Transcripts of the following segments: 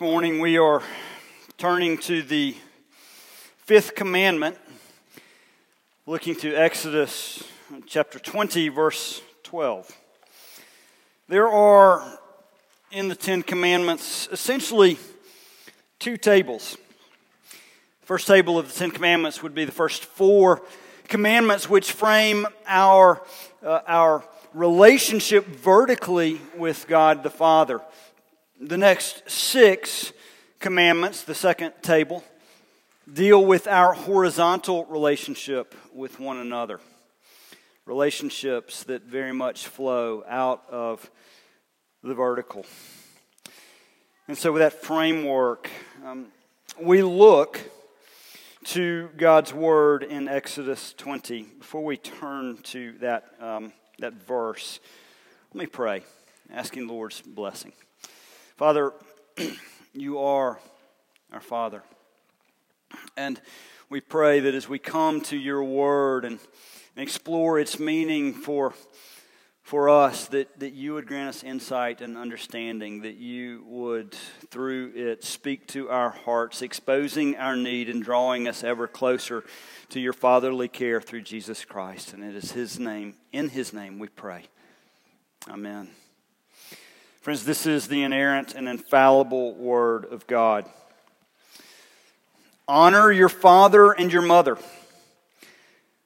Morning we are turning to the fifth commandment, looking to Exodus chapter 20, verse 12. There are in the Ten Commandments essentially two tables. First table of the Ten Commandments would be the first four commandments, which frame our, uh, our relationship vertically with God the Father. The next six commandments, the second table, deal with our horizontal relationship with one another. Relationships that very much flow out of the vertical. And so, with that framework, um, we look to God's word in Exodus 20. Before we turn to that, um, that verse, let me pray, asking the Lord's blessing. Father, you are our Father. And we pray that as we come to your word and, and explore its meaning for, for us, that, that you would grant us insight and understanding, that you would, through it, speak to our hearts, exposing our need and drawing us ever closer to your fatherly care through Jesus Christ. And it is his name, in his name, we pray. Amen. Friends, this is the inerrant and infallible Word of God. Honor your father and your mother,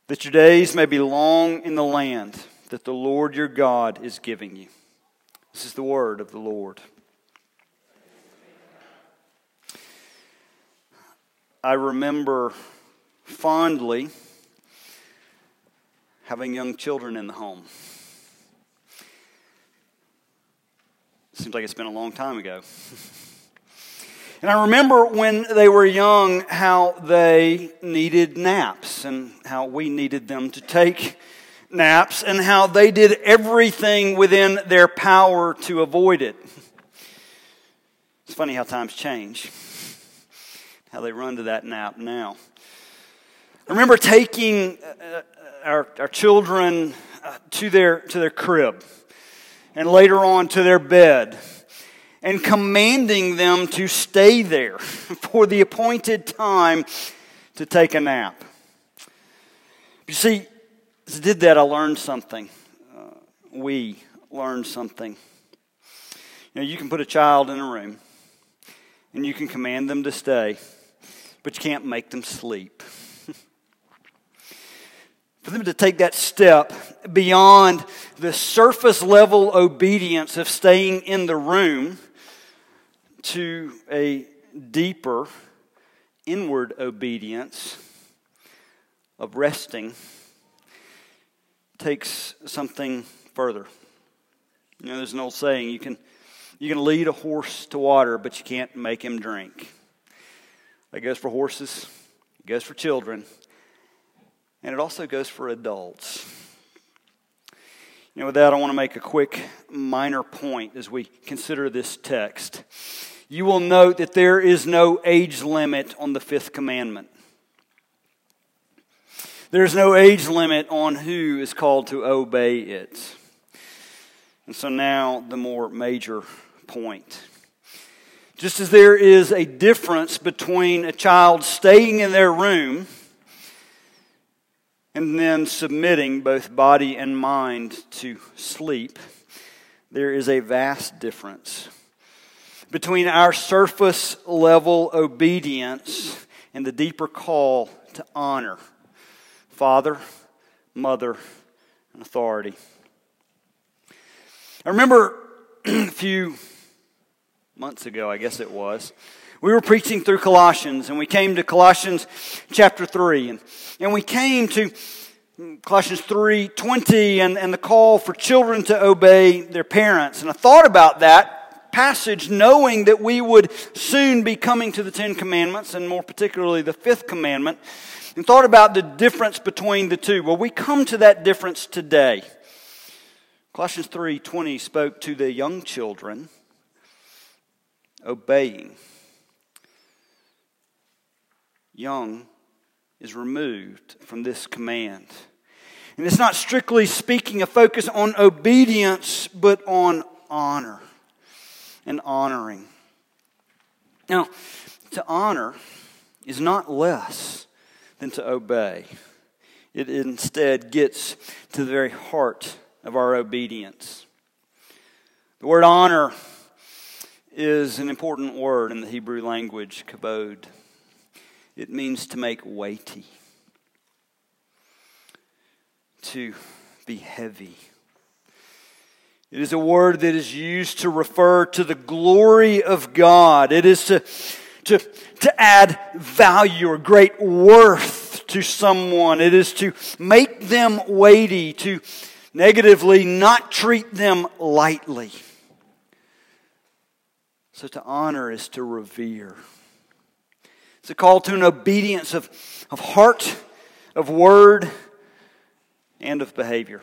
that your days may be long in the land that the Lord your God is giving you. This is the word of the Lord. I remember fondly having young children in the home. Seems like it's been a long time ago. and I remember when they were young how they needed naps and how we needed them to take naps and how they did everything within their power to avoid it. It's funny how times change, how they run to that nap now. I remember taking uh, our, our children uh, to, their, to their crib and later on to their bed and commanding them to stay there for the appointed time to take a nap. You see, as I did that, I learned something. Uh, we learned something. You know, you can put a child in a room and you can command them to stay, but you can't make them sleep for them to take that step beyond the surface level obedience of staying in the room to a deeper inward obedience of resting takes something further. You know, there's an old saying you can, you can lead a horse to water, but you can't make him drink. That goes for horses, it goes for children, and it also goes for adults. You know, with that, I want to make a quick minor point as we consider this text. You will note that there is no age limit on the fifth commandment. There's no age limit on who is called to obey it. And so now the more major point. Just as there is a difference between a child staying in their room and then submitting both body and mind to sleep, there is a vast difference between our surface level obedience and the deeper call to honor father, mother, and authority. I remember a few months ago, I guess it was, we were preaching through Colossians, and we came to Colossians chapter 3. And, and we came to Colossians 3 20 and, and the call for children to obey their parents. And I thought about that passage knowing that we would soon be coming to the Ten Commandments, and more particularly the fifth commandment, and thought about the difference between the two. Well, we come to that difference today. Colossians 3:20 spoke to the young children obeying young is removed from this command. And it's not strictly speaking a focus on obedience, but on honor and honoring. Now, to honor is not less than to obey. It instead gets to the very heart of our obedience. The word honor is an important word in the Hebrew language, kabod. It means to make weighty, to be heavy. It is a word that is used to refer to the glory of God. It is to, to, to add value or great worth to someone. It is to make them weighty, to negatively not treat them lightly. So to honor is to revere. It's a call to an obedience of, of heart, of word, and of behavior.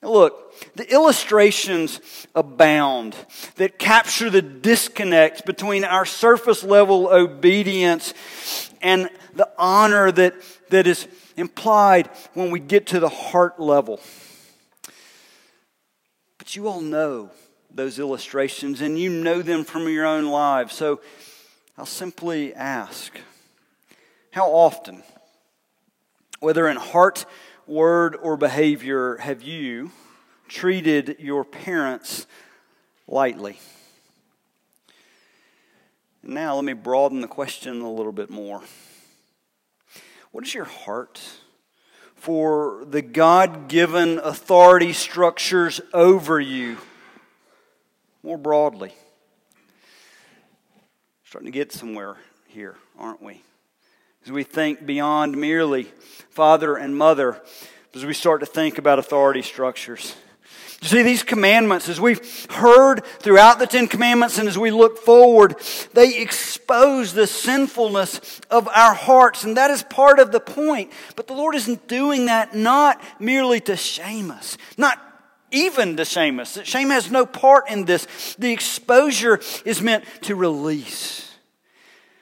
Now look, the illustrations abound that capture the disconnect between our surface level obedience and the honor that, that is implied when we get to the heart level. But you all know those illustrations and you know them from your own lives. So I'll simply ask how often, whether in heart, word, or behavior, have you treated your parents lightly? Now, let me broaden the question a little bit more. What is your heart for the God given authority structures over you more broadly? Starting to get somewhere here, aren't we? As we think beyond merely father and mother, as we start to think about authority structures. You see, these commandments, as we've heard throughout the Ten Commandments and as we look forward, they expose the sinfulness of our hearts. And that is part of the point. But the Lord isn't doing that not merely to shame us, not even to shame us. Shame has no part in this. The exposure is meant to release.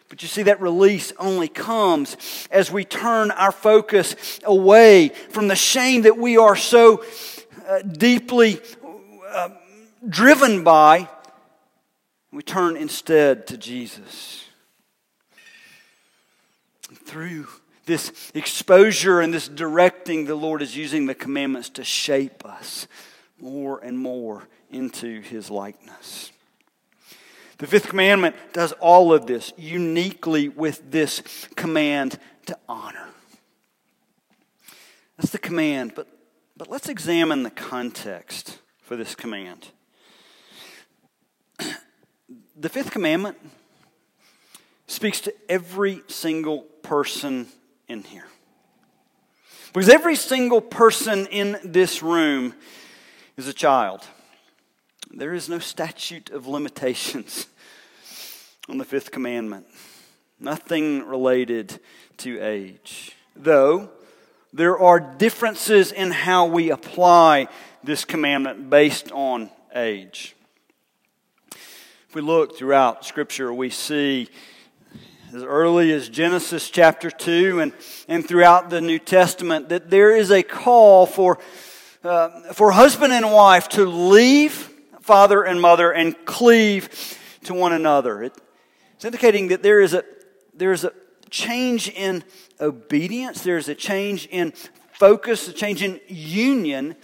But you see, that release only comes as we turn our focus away from the shame that we are so uh, deeply uh, driven by. We turn instead to Jesus. Through this exposure and this directing, the Lord is using the commandments to shape us more and more into his likeness. The fifth commandment does all of this uniquely with this command to honor. That's the command, but, but let's examine the context for this command. The fifth commandment speaks to every single person in here. Because every single person in this room is a child. There is no statute of limitations on the fifth commandment. Nothing related to age. Though there are differences in how we apply this commandment based on age. If we look throughout Scripture, we see as early as Genesis chapter 2 and, and throughout the New Testament that there is a call for, uh, for husband and wife to leave father and mother and cleave to one another. It, it's indicating that there is a, there is a change in obedience, there's a change in focus, a change in union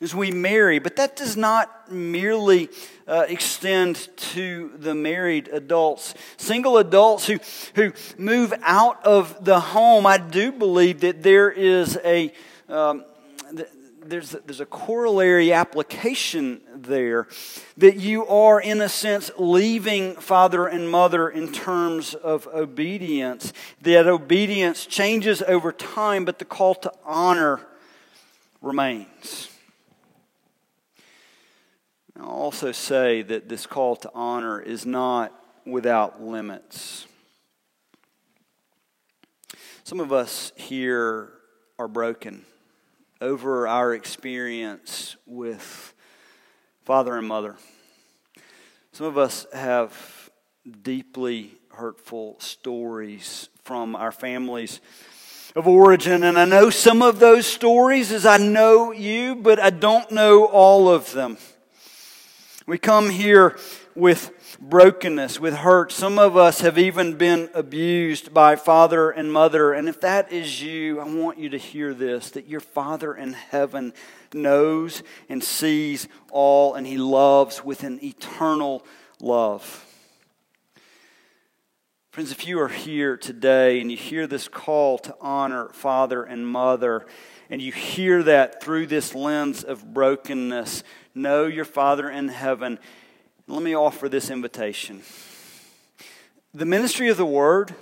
as we marry. But that does not merely uh, extend to the married adults. Single adults who, who move out of the home, I do believe that there is a. Um, there's a, there's a corollary application there that you are, in a sense, leaving father and mother in terms of obedience. That obedience changes over time, but the call to honor remains. I'll also say that this call to honor is not without limits. Some of us here are broken over our experience with father and mother. Some of us have deeply hurtful stories from our families of origin, and I know some of those stories as I know you, but I don't know all of them. We come here with brokenness, with hurt. Some of us have even been abused by father and mother. And if that is you, I want you to hear this that your Father in heaven knows and sees all, and He loves with an eternal love. Friends, if you are here today and you hear this call to honor father and mother, and you hear that through this lens of brokenness, know your Father in heaven. Let me offer this invitation. The ministry of the Word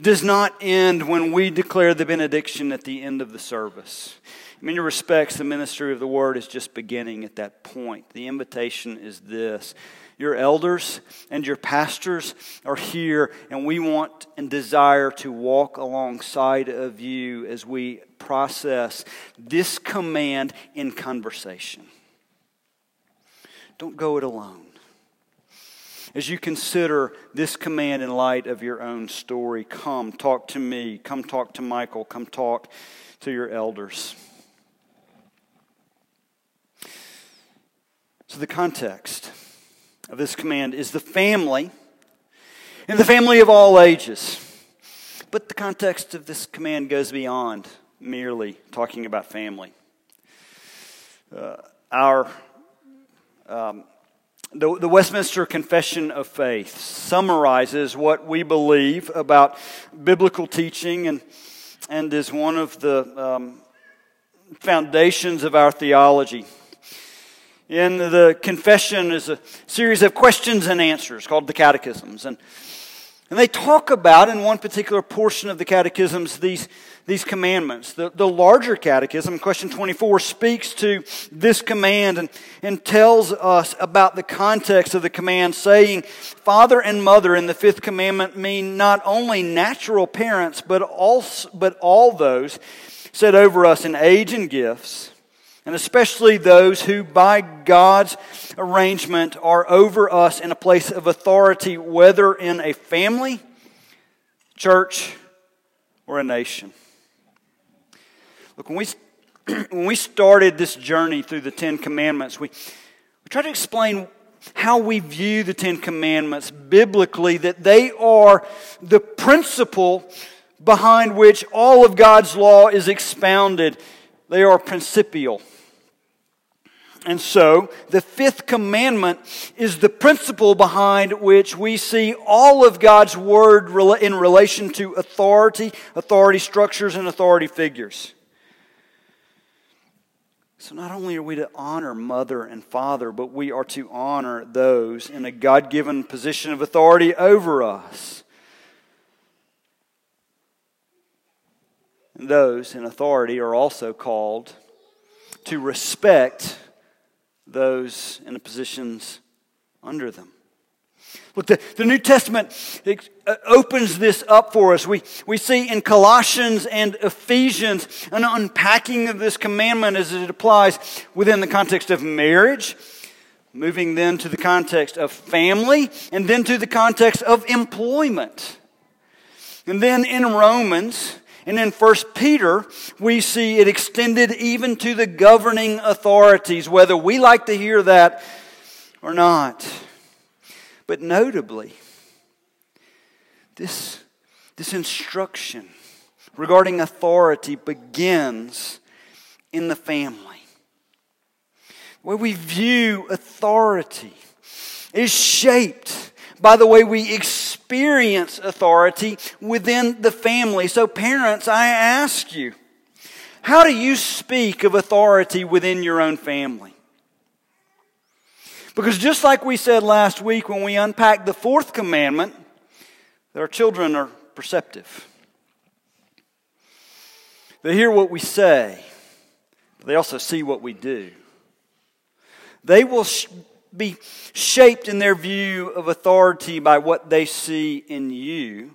does not end when we declare the benediction at the end of the service. In many respects, the ministry of the Word is just beginning at that point. The invitation is this your elders and your pastors are here, and we want and desire to walk alongside of you as we process this command in conversation. Don't go it alone. As you consider this command in light of your own story, come talk to me. Come talk to Michael. Come talk to your elders. So, the context of this command is the family, and the family of all ages. But the context of this command goes beyond merely talking about family. Uh, our um, the, the, Westminster Confession of Faith summarizes what we believe about biblical teaching and, and is one of the um, foundations of our theology. In the confession is a series of questions and answers called the catechisms. And, and they talk about, in one particular portion of the catechisms, these these commandments. The, the larger catechism, question 24, speaks to this command and, and tells us about the context of the command, saying, Father and mother in the fifth commandment mean not only natural parents, but, also, but all those set over us in age and gifts, and especially those who, by God's arrangement, are over us in a place of authority, whether in a family, church, or a nation. Look, when we, when we started this journey through the Ten Commandments, we, we tried to explain how we view the Ten Commandments biblically, that they are the principle behind which all of God's law is expounded. They are principial. And so, the fifth commandment is the principle behind which we see all of God's word in relation to authority, authority structures, and authority figures. So, not only are we to honor mother and father, but we are to honor those in a God given position of authority over us. And those in authority are also called to respect those in the positions under them. Look, the, the New Testament uh, opens this up for us. We, we see in Colossians and Ephesians an unpacking of this commandment as it applies within the context of marriage, moving then to the context of family, and then to the context of employment. And then in Romans, and in 1 Peter, we see it extended even to the governing authorities, whether we like to hear that or not. But notably, this, this instruction regarding authority begins in the family. Where we view authority is shaped by the way we experience authority within the family. So, parents, I ask you, how do you speak of authority within your own family? Because just like we said last week when we unpacked the fourth commandment, that our children are perceptive. They hear what we say, but they also see what we do. They will be shaped in their view of authority by what they see in you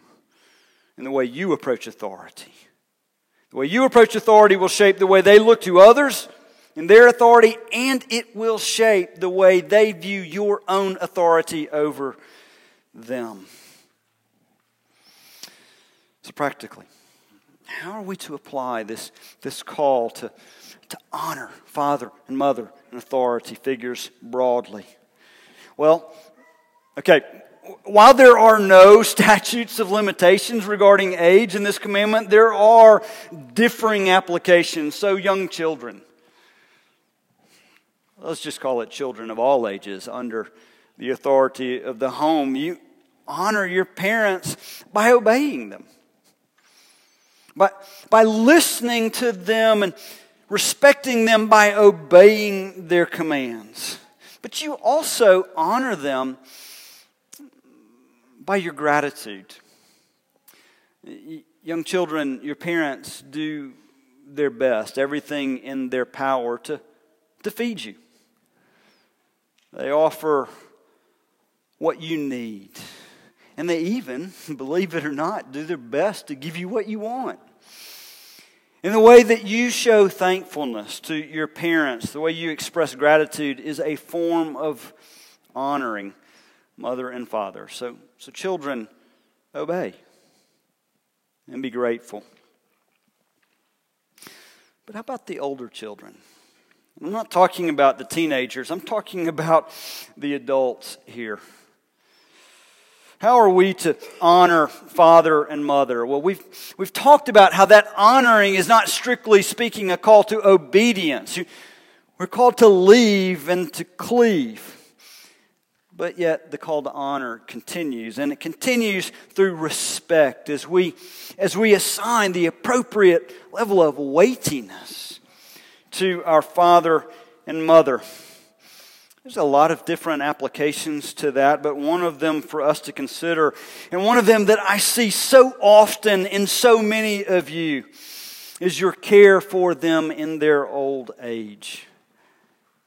and the way you approach authority. The way you approach authority will shape the way they look to others in their authority, and it will shape the way they view your own authority over them. So, practically, how are we to apply this, this call to, to honor father and mother and authority figures broadly? Well, okay, while there are no statutes of limitations regarding age in this commandment, there are differing applications. So, young children, let's just call it children of all ages under the authority of the home, you honor your parents by obeying them, by, by listening to them and respecting them by obeying their commands. But you also honor them by your gratitude. Young children, your parents do their best, everything in their power to, to feed you. They offer what you need. And they even, believe it or not, do their best to give you what you want. In the way that you show thankfulness to your parents, the way you express gratitude is a form of honoring mother and father. So, so children, obey and be grateful. But how about the older children? I'm not talking about the teenagers, I'm talking about the adults here. How are we to honor father and mother? Well, we've, we've talked about how that honoring is not strictly speaking a call to obedience. We're called to leave and to cleave. But yet the call to honor continues, and it continues through respect as we, as we assign the appropriate level of weightiness to our father and mother. There's a lot of different applications to that, but one of them for us to consider, and one of them that I see so often in so many of you, is your care for them in their old age.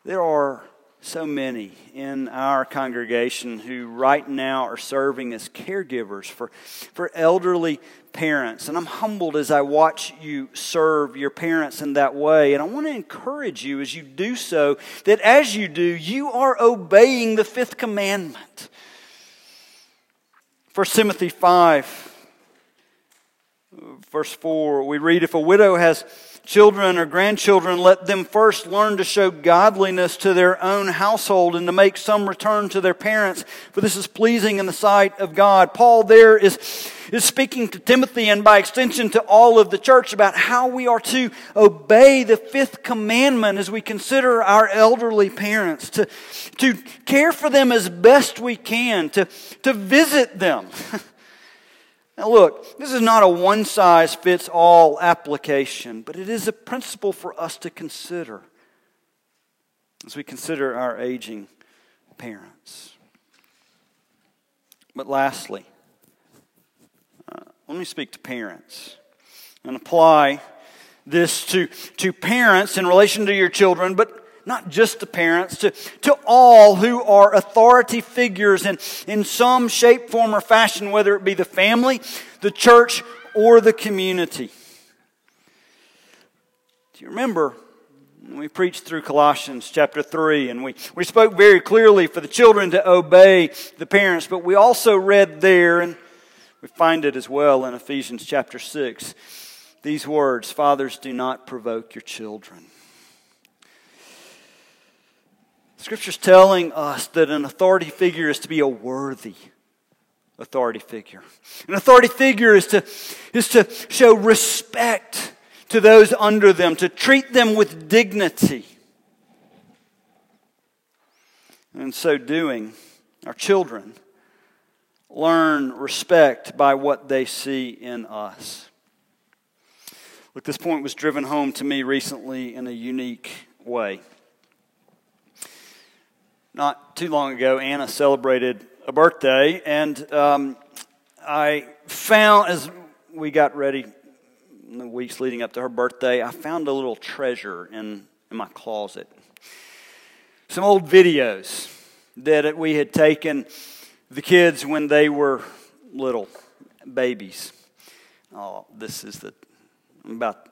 There are so many in our congregation who right now are serving as caregivers for, for elderly parents. And I'm humbled as I watch you serve your parents in that way. And I want to encourage you as you do so that as you do, you are obeying the fifth commandment. 1 Timothy 5, verse 4, we read If a widow has children or grandchildren, let them first learn to show godliness to their own household and to make some return to their parents, for this is pleasing in the sight of God. Paul there is, is speaking to Timothy and by extension to all of the church about how we are to obey the fifth commandment as we consider our elderly parents, to, to care for them as best we can, to, to visit them. Now, look, this is not a one size fits all application, but it is a principle for us to consider as we consider our aging parents. But lastly, let me speak to parents and apply this to, to parents in relation to your children, but not just to parents, to, to all who are authority figures in, in some shape, form, or fashion, whether it be the family, the church, or the community. Do you remember we preached through Colossians chapter 3, and we, we spoke very clearly for the children to obey the parents, but we also read there, and we find it as well in Ephesians chapter 6, these words Fathers, do not provoke your children. Scripture's telling us that an authority figure is to be a worthy authority figure. An authority figure is to, is to show respect to those under them, to treat them with dignity. And in so doing, our children learn respect by what they see in us. Look, this point was driven home to me recently in a unique way. Not too long ago, Anna celebrated a birthday, and um, I found, as we got ready in the weeks leading up to her birthday, I found a little treasure in, in my closet. Some old videos that we had taken the kids when they were little babies. Oh, this is the, I'm about,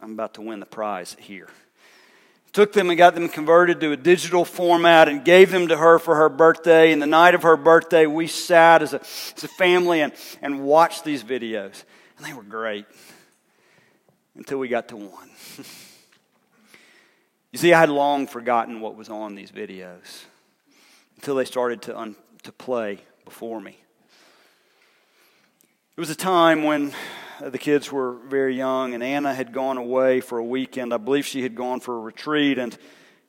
I'm about to win the prize here took them and got them converted to a digital format and gave them to her for her birthday. And the night of her birthday, we sat as a, as a family and, and watched these videos. And they were great until we got to one. you see, I had long forgotten what was on these videos. until they started to, un- to play before me. It was a time when the kids were very young, and Anna had gone away for a weekend. I believe she had gone for a retreat. And,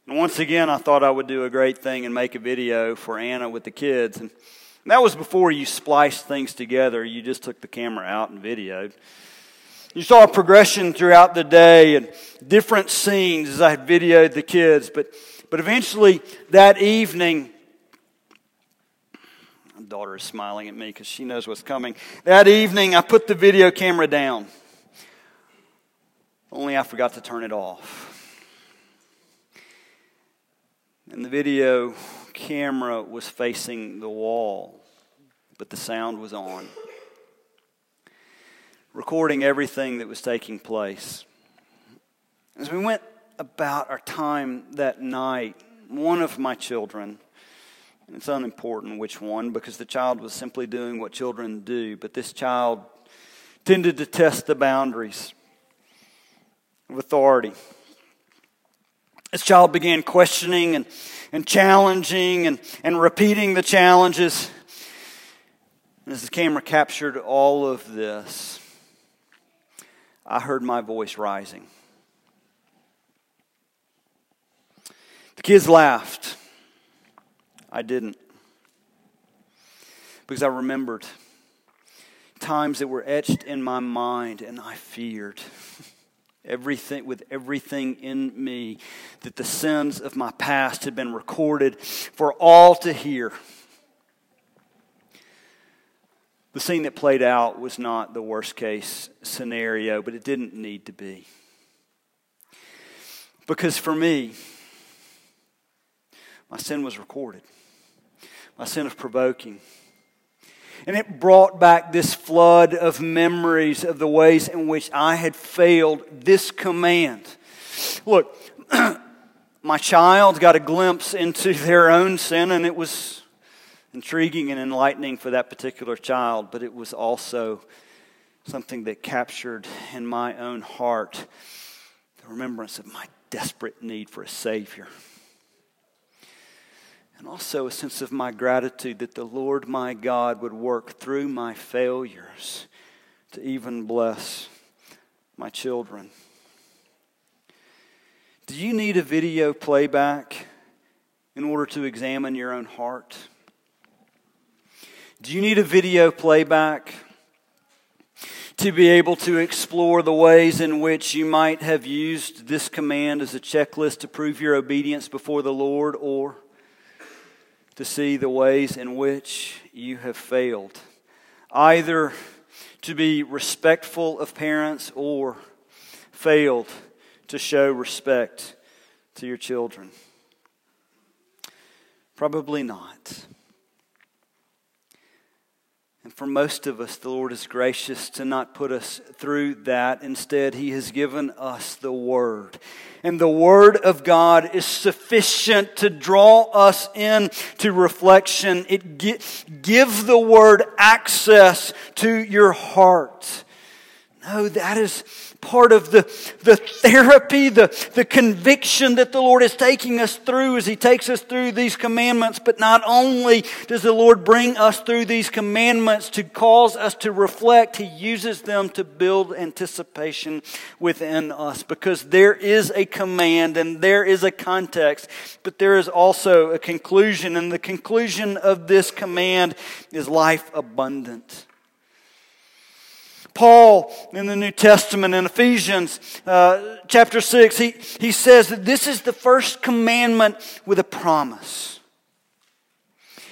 and once again, I thought I would do a great thing and make a video for Anna with the kids. And that was before you spliced things together. You just took the camera out and videoed. You saw a progression throughout the day and different scenes as I had videoed the kids. But, but eventually, that evening, daughter is smiling at me because she knows what's coming. That evening, I put the video camera down. Only I forgot to turn it off. And the video camera was facing the wall, but the sound was on, recording everything that was taking place. As we went about our time that night, one of my children, it's unimportant which one because the child was simply doing what children do, but this child tended to test the boundaries of authority. This child began questioning and, and challenging and, and repeating the challenges. And as the camera captured all of this, I heard my voice rising. The kids laughed. I didn't. Because I remembered times that were etched in my mind and I feared. everything with everything in me that the sins of my past had been recorded for all to hear. The scene that played out was not the worst case scenario, but it didn't need to be. Because for me, my sin was recorded. My sin of provoking and it brought back this flood of memories of the ways in which I had failed this command. Look, my child got a glimpse into their own sin, and it was intriguing and enlightening for that particular child, but it was also something that captured in my own heart the remembrance of my desperate need for a Savior and also a sense of my gratitude that the Lord my God would work through my failures to even bless my children. Do you need a video playback in order to examine your own heart? Do you need a video playback to be able to explore the ways in which you might have used this command as a checklist to prove your obedience before the Lord or to see the ways in which you have failed, either to be respectful of parents or failed to show respect to your children? Probably not. And for most of us, the Lord is gracious to not put us through that. Instead, He has given us the Word and the Word of God is sufficient to draw us in to reflection. It give the Word access to your heart. No, that is part of the, the therapy, the, the conviction that the Lord is taking us through as He takes us through these commandments. But not only does the Lord bring us through these commandments to cause us to reflect, He uses them to build anticipation within us because there is a command and there is a context, but there is also a conclusion. And the conclusion of this command is life abundant. Paul in the New Testament in Ephesians uh, chapter 6, he, he says that this is the first commandment with a promise.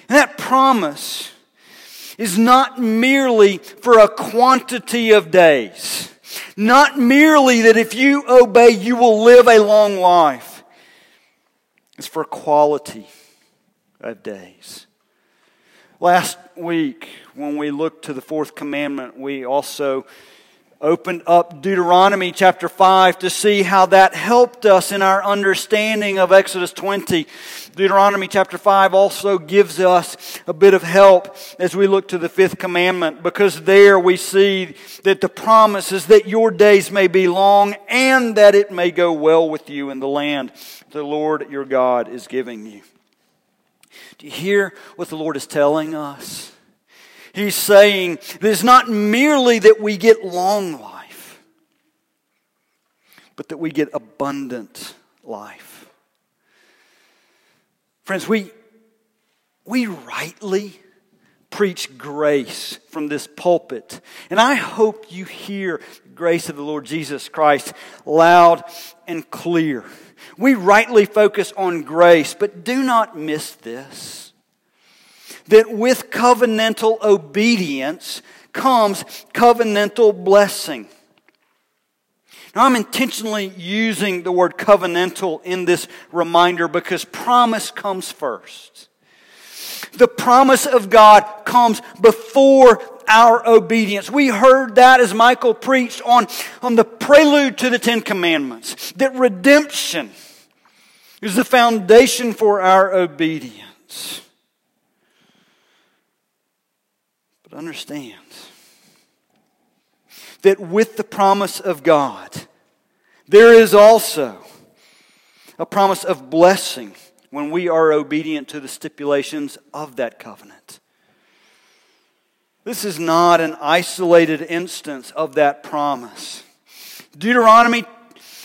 And that promise is not merely for a quantity of days, not merely that if you obey, you will live a long life. It's for quality of days. Last week, when we look to the fourth commandment, we also opened up Deuteronomy chapter 5 to see how that helped us in our understanding of Exodus 20. Deuteronomy chapter 5 also gives us a bit of help as we look to the fifth commandment because there we see that the promise is that your days may be long and that it may go well with you in the land the Lord your God is giving you. Do you hear what the Lord is telling us? He's saying that it's not merely that we get long life, but that we get abundant life. Friends, we, we rightly preach grace from this pulpit. And I hope you hear the grace of the Lord Jesus Christ loud and clear. We rightly focus on grace, but do not miss this that with covenantal obedience comes covenantal blessing. Now, I'm intentionally using the word covenantal in this reminder because promise comes first. The promise of God comes before our obedience. We heard that as Michael preached on, on the prelude to the Ten Commandments, that redemption is the foundation for our obedience. But understand that with the promise of God, there is also a promise of blessing when we are obedient to the stipulations of that covenant. This is not an isolated instance of that promise. Deuteronomy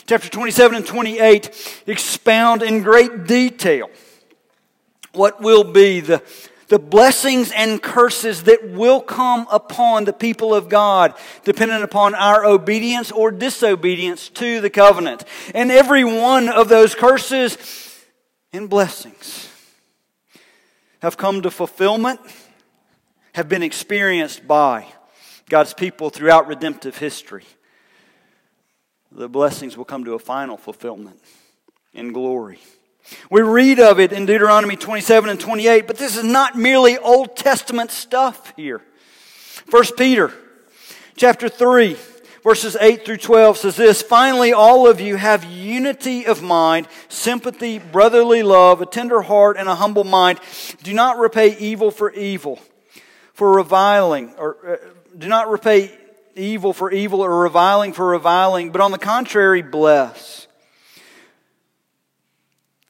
chapter 27 and 28 expound in great detail what will be the, the blessings and curses that will come upon the people of God, dependent upon our obedience or disobedience to the covenant. And every one of those curses and blessings have come to fulfillment, have been experienced by God's people throughout redemptive history. The blessings will come to a final fulfillment in glory. We read of it in Deuteronomy 27 and 28, but this is not merely Old Testament stuff here. 1 Peter chapter 3 verses 8 through 12 says this Finally, all of you have unity of mind, sympathy, brotherly love, a tender heart, and a humble mind. Do not repay evil for evil, for reviling, or uh, do not repay evil for evil or reviling for reviling, but on the contrary, bless.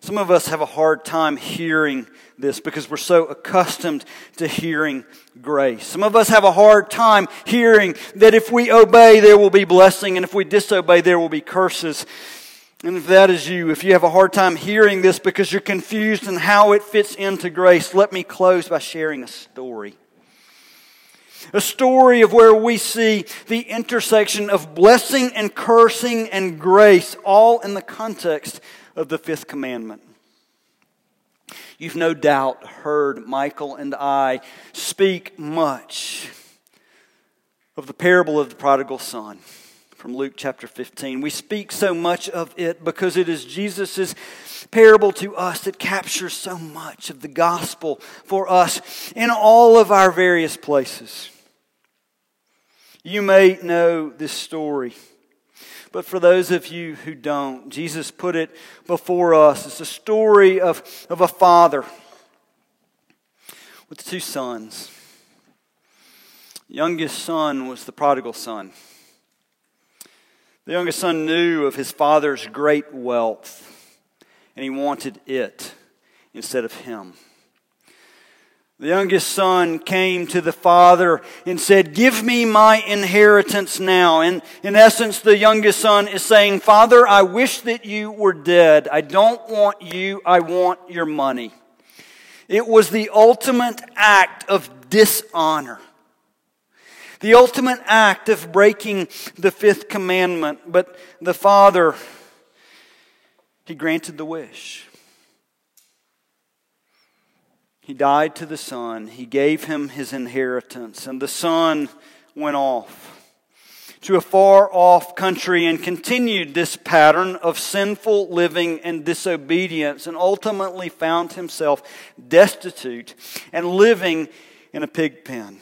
Some of us have a hard time hearing this because we're so accustomed to hearing grace. Some of us have a hard time hearing that if we obey, there will be blessing, and if we disobey, there will be curses. And if that is you, if you have a hard time hearing this because you're confused in how it fits into grace, let me close by sharing a story. A story of where we see the intersection of blessing and cursing and grace, all in the context of the fifth commandment. You've no doubt heard Michael and I speak much of the parable of the prodigal son from Luke chapter 15. We speak so much of it because it is Jesus' parable to us that captures so much of the gospel for us in all of our various places. You may know this story. But for those of you who don't, Jesus put it before us. It's a story of, of a father with two sons. Youngest son was the prodigal son. The youngest son knew of his father's great wealth, and he wanted it instead of him. The youngest son came to the father and said, Give me my inheritance now. And in essence, the youngest son is saying, Father, I wish that you were dead. I don't want you, I want your money. It was the ultimate act of dishonor. The ultimate act of breaking the fifth commandment. But the father, he granted the wish. He died to the son. He gave him his inheritance, and the son went off to a far off country and continued this pattern of sinful living and disobedience and ultimately found himself destitute and living in a pig pen.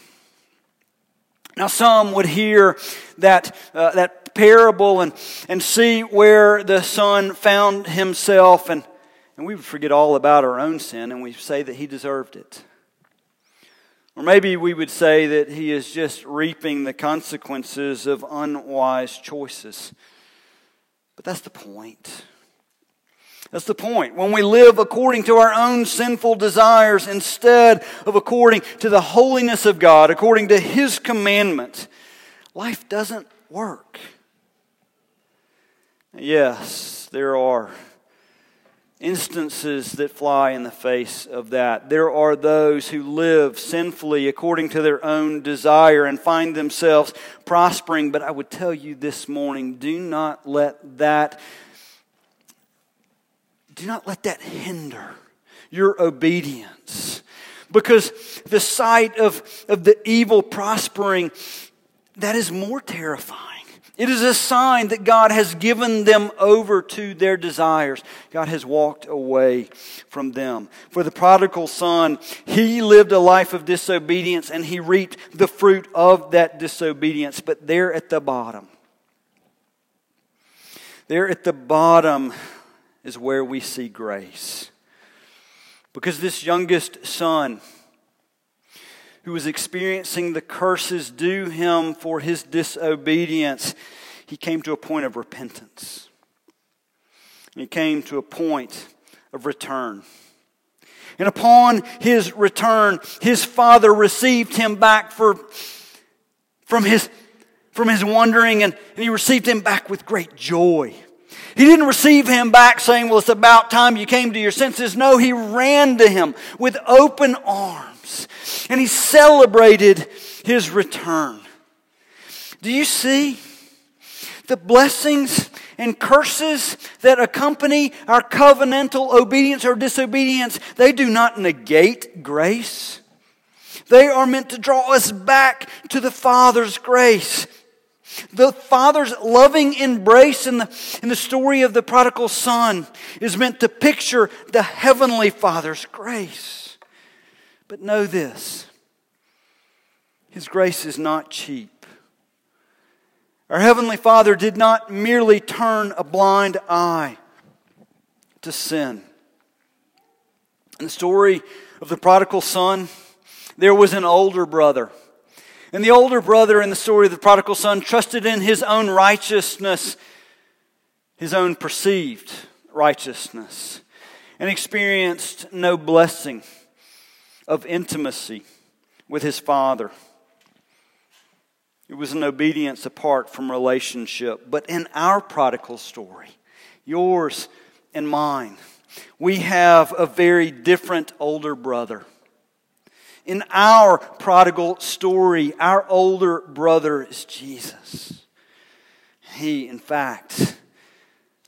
Now, some would hear that, uh, that parable and, and see where the son found himself, and, and we would forget all about our own sin and we say that he deserved it. Or maybe we would say that he is just reaping the consequences of unwise choices. But that's the point. That's the point. When we live according to our own sinful desires instead of according to the holiness of God, according to His commandment, life doesn't work. Yes, there are instances that fly in the face of that. There are those who live sinfully according to their own desire and find themselves prospering. But I would tell you this morning do not let that. Do not let that hinder your obedience. Because the sight of, of the evil prospering, that is more terrifying it is a sign that God has given them over to their desires. God has walked away from them. For the prodigal son, he lived a life of disobedience and he reaped the fruit of that disobedience. But there at the bottom, there at the bottom is where we see grace. Because this youngest son, who was experiencing the curses due him for his disobedience, he came to a point of repentance. He came to a point of return. And upon his return, his father received him back for, from, his, from his wandering, and, and he received him back with great joy. He didn't receive him back saying, Well, it's about time you came to your senses. No, he ran to him with open arms and he celebrated his return. Do you see? The blessings and curses that accompany our covenantal obedience or disobedience, they do not negate grace. They are meant to draw us back to the Father's grace. The Father's loving embrace in the, in the story of the prodigal son is meant to picture the Heavenly Father's grace. But know this His grace is not cheap. Our Heavenly Father did not merely turn a blind eye to sin. In the story of the prodigal son, there was an older brother. And the older brother in the story of the prodigal son trusted in his own righteousness, his own perceived righteousness, and experienced no blessing of intimacy with his father. It was an obedience apart from relationship. But in our prodigal story, yours and mine, we have a very different older brother. In our prodigal story, our older brother is Jesus. He, in fact,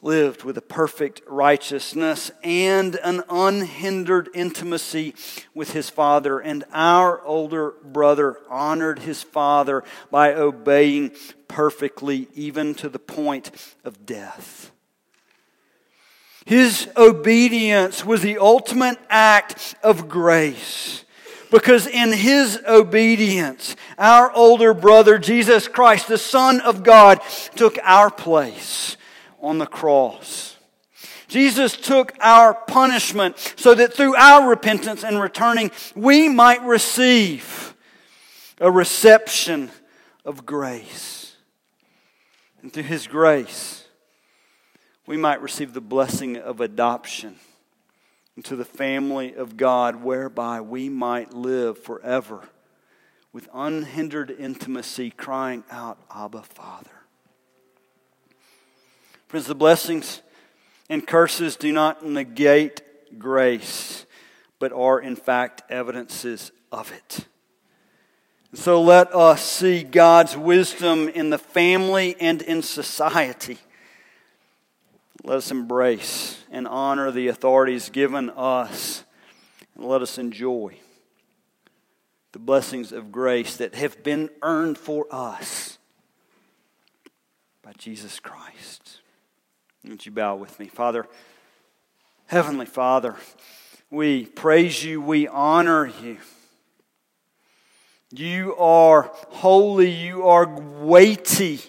lived with a perfect righteousness and an unhindered intimacy with his father. And our older brother honored his father by obeying perfectly, even to the point of death. His obedience was the ultimate act of grace. Because in his obedience, our older brother, Jesus Christ, the Son of God, took our place on the cross. Jesus took our punishment so that through our repentance and returning, we might receive a reception of grace. And through His grace, we might receive the blessing of adoption into the family of God, whereby we might live forever with unhindered intimacy, crying out, Abba, Father. Friends, the blessings and curses do not negate grace, but are in fact evidences of it. So let us see God's wisdom in the family and in society. Let us embrace and honor the authorities given us, and let us enjoy the blessings of grace that have been earned for us by Jesus Christ. Would you bow with me? Father, Heavenly Father, we praise you, we honor you. You are holy, you are weighty.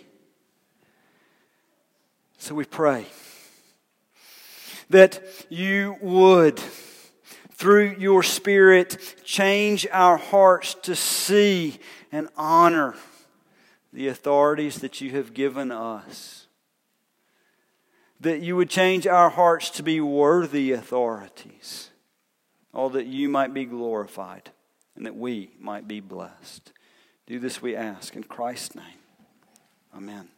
So we pray that you would, through your Spirit, change our hearts to see and honor the authorities that you have given us that you would change our hearts to be worthy authorities, all that you might be glorified and that we might be blessed. Do this, we ask, in Christ's name. Amen.